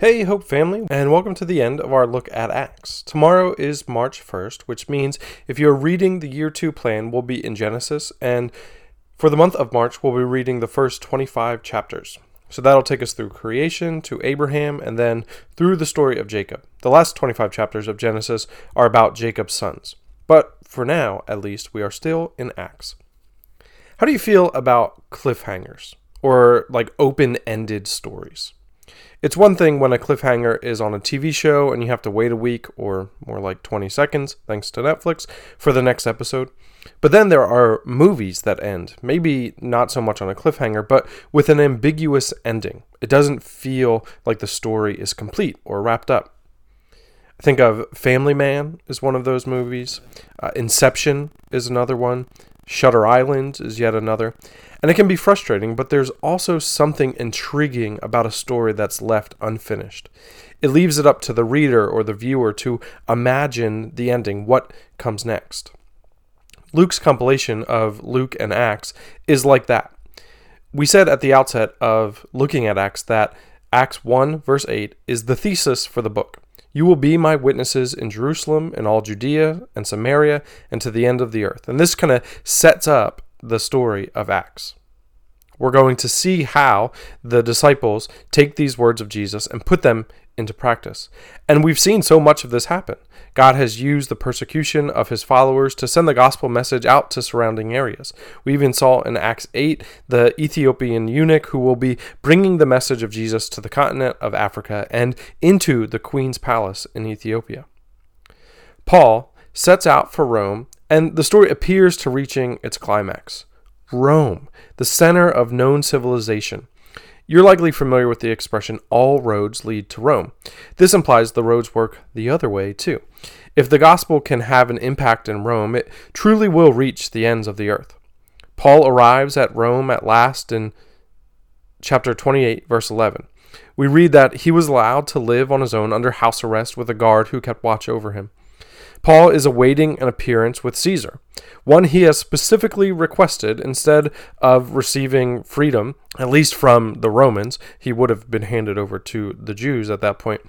Hey, Hope family, and welcome to the end of our look at Acts. Tomorrow is March 1st, which means if you're reading the year two plan, we'll be in Genesis, and for the month of March, we'll be reading the first 25 chapters. So that'll take us through creation to Abraham and then through the story of Jacob. The last 25 chapters of Genesis are about Jacob's sons. But for now, at least, we are still in Acts. How do you feel about cliffhangers or like open ended stories? It's one thing when a cliffhanger is on a TV show and you have to wait a week or more like 20 seconds, thanks to Netflix, for the next episode. But then there are movies that end, maybe not so much on a cliffhanger, but with an ambiguous ending. It doesn't feel like the story is complete or wrapped up. I think of Family Man is one of those movies. Uh, Inception is another one. Shutter Island is yet another. And it can be frustrating, but there's also something intriguing about a story that's left unfinished. It leaves it up to the reader or the viewer to imagine the ending, what comes next. Luke's compilation of Luke and Acts is like that. We said at the outset of looking at Acts that Acts 1, verse 8, is the thesis for the book. You will be my witnesses in Jerusalem and all Judea and Samaria and to the end of the earth. And this kind of sets up the story of Acts. We're going to see how the disciples take these words of Jesus and put them into practice. And we've seen so much of this happen. God has used the persecution of his followers to send the gospel message out to surrounding areas. We even saw in Acts 8 the Ethiopian eunuch who will be bringing the message of Jesus to the continent of Africa and into the queen's palace in Ethiopia. Paul sets out for Rome and the story appears to reaching its climax. Rome, the center of known civilization. You're likely familiar with the expression, all roads lead to Rome. This implies the roads work the other way, too. If the gospel can have an impact in Rome, it truly will reach the ends of the earth. Paul arrives at Rome at last in chapter 28, verse 11. We read that he was allowed to live on his own under house arrest with a guard who kept watch over him. Paul is awaiting an appearance with Caesar, one he has specifically requested instead of receiving freedom, at least from the Romans. He would have been handed over to the Jews at that point.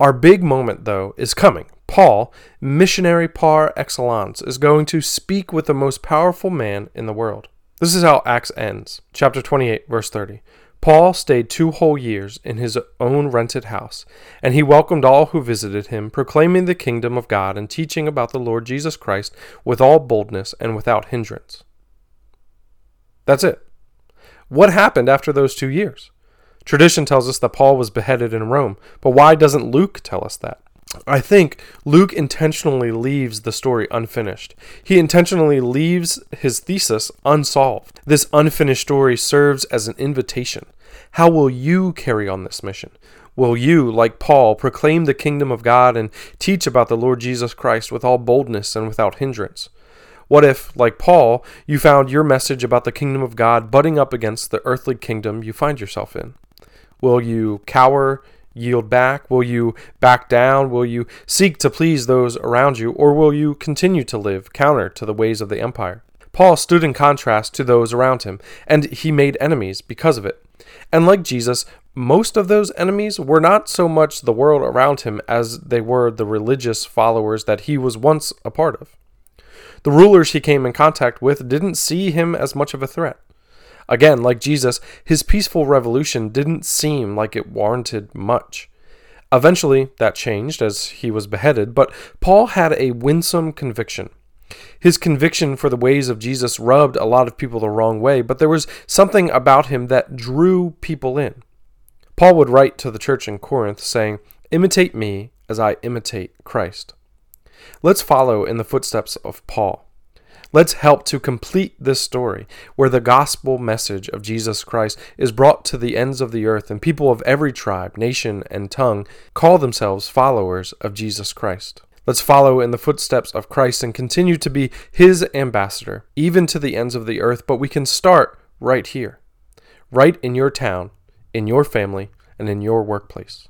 Our big moment, though, is coming. Paul, missionary par excellence, is going to speak with the most powerful man in the world. This is how Acts ends. Chapter 28, verse 30. Paul stayed two whole years in his own rented house, and he welcomed all who visited him, proclaiming the kingdom of God and teaching about the Lord Jesus Christ with all boldness and without hindrance. That's it. What happened after those two years? Tradition tells us that Paul was beheaded in Rome, but why doesn't Luke tell us that? I think Luke intentionally leaves the story unfinished. He intentionally leaves his thesis unsolved. This unfinished story serves as an invitation. How will you carry on this mission? Will you, like Paul, proclaim the kingdom of God and teach about the Lord Jesus Christ with all boldness and without hindrance? What if, like Paul, you found your message about the kingdom of God butting up against the earthly kingdom you find yourself in? Will you cower, yield back? Will you back down? Will you seek to please those around you? Or will you continue to live counter to the ways of the empire? Paul stood in contrast to those around him, and he made enemies because of it. And like Jesus, most of those enemies were not so much the world around him as they were the religious followers that he was once a part of. The rulers he came in contact with didn't see him as much of a threat. Again, like Jesus, his peaceful revolution didn't seem like it warranted much. Eventually, that changed as he was beheaded, but Paul had a winsome conviction. His conviction for the ways of Jesus rubbed a lot of people the wrong way, but there was something about him that drew people in. Paul would write to the church in Corinth saying, Imitate me as I imitate Christ. Let's follow in the footsteps of Paul. Let's help to complete this story where the gospel message of Jesus Christ is brought to the ends of the earth and people of every tribe, nation, and tongue call themselves followers of Jesus Christ. Let's follow in the footsteps of Christ and continue to be his ambassador, even to the ends of the earth, but we can start right here, right in your town, in your family, and in your workplace.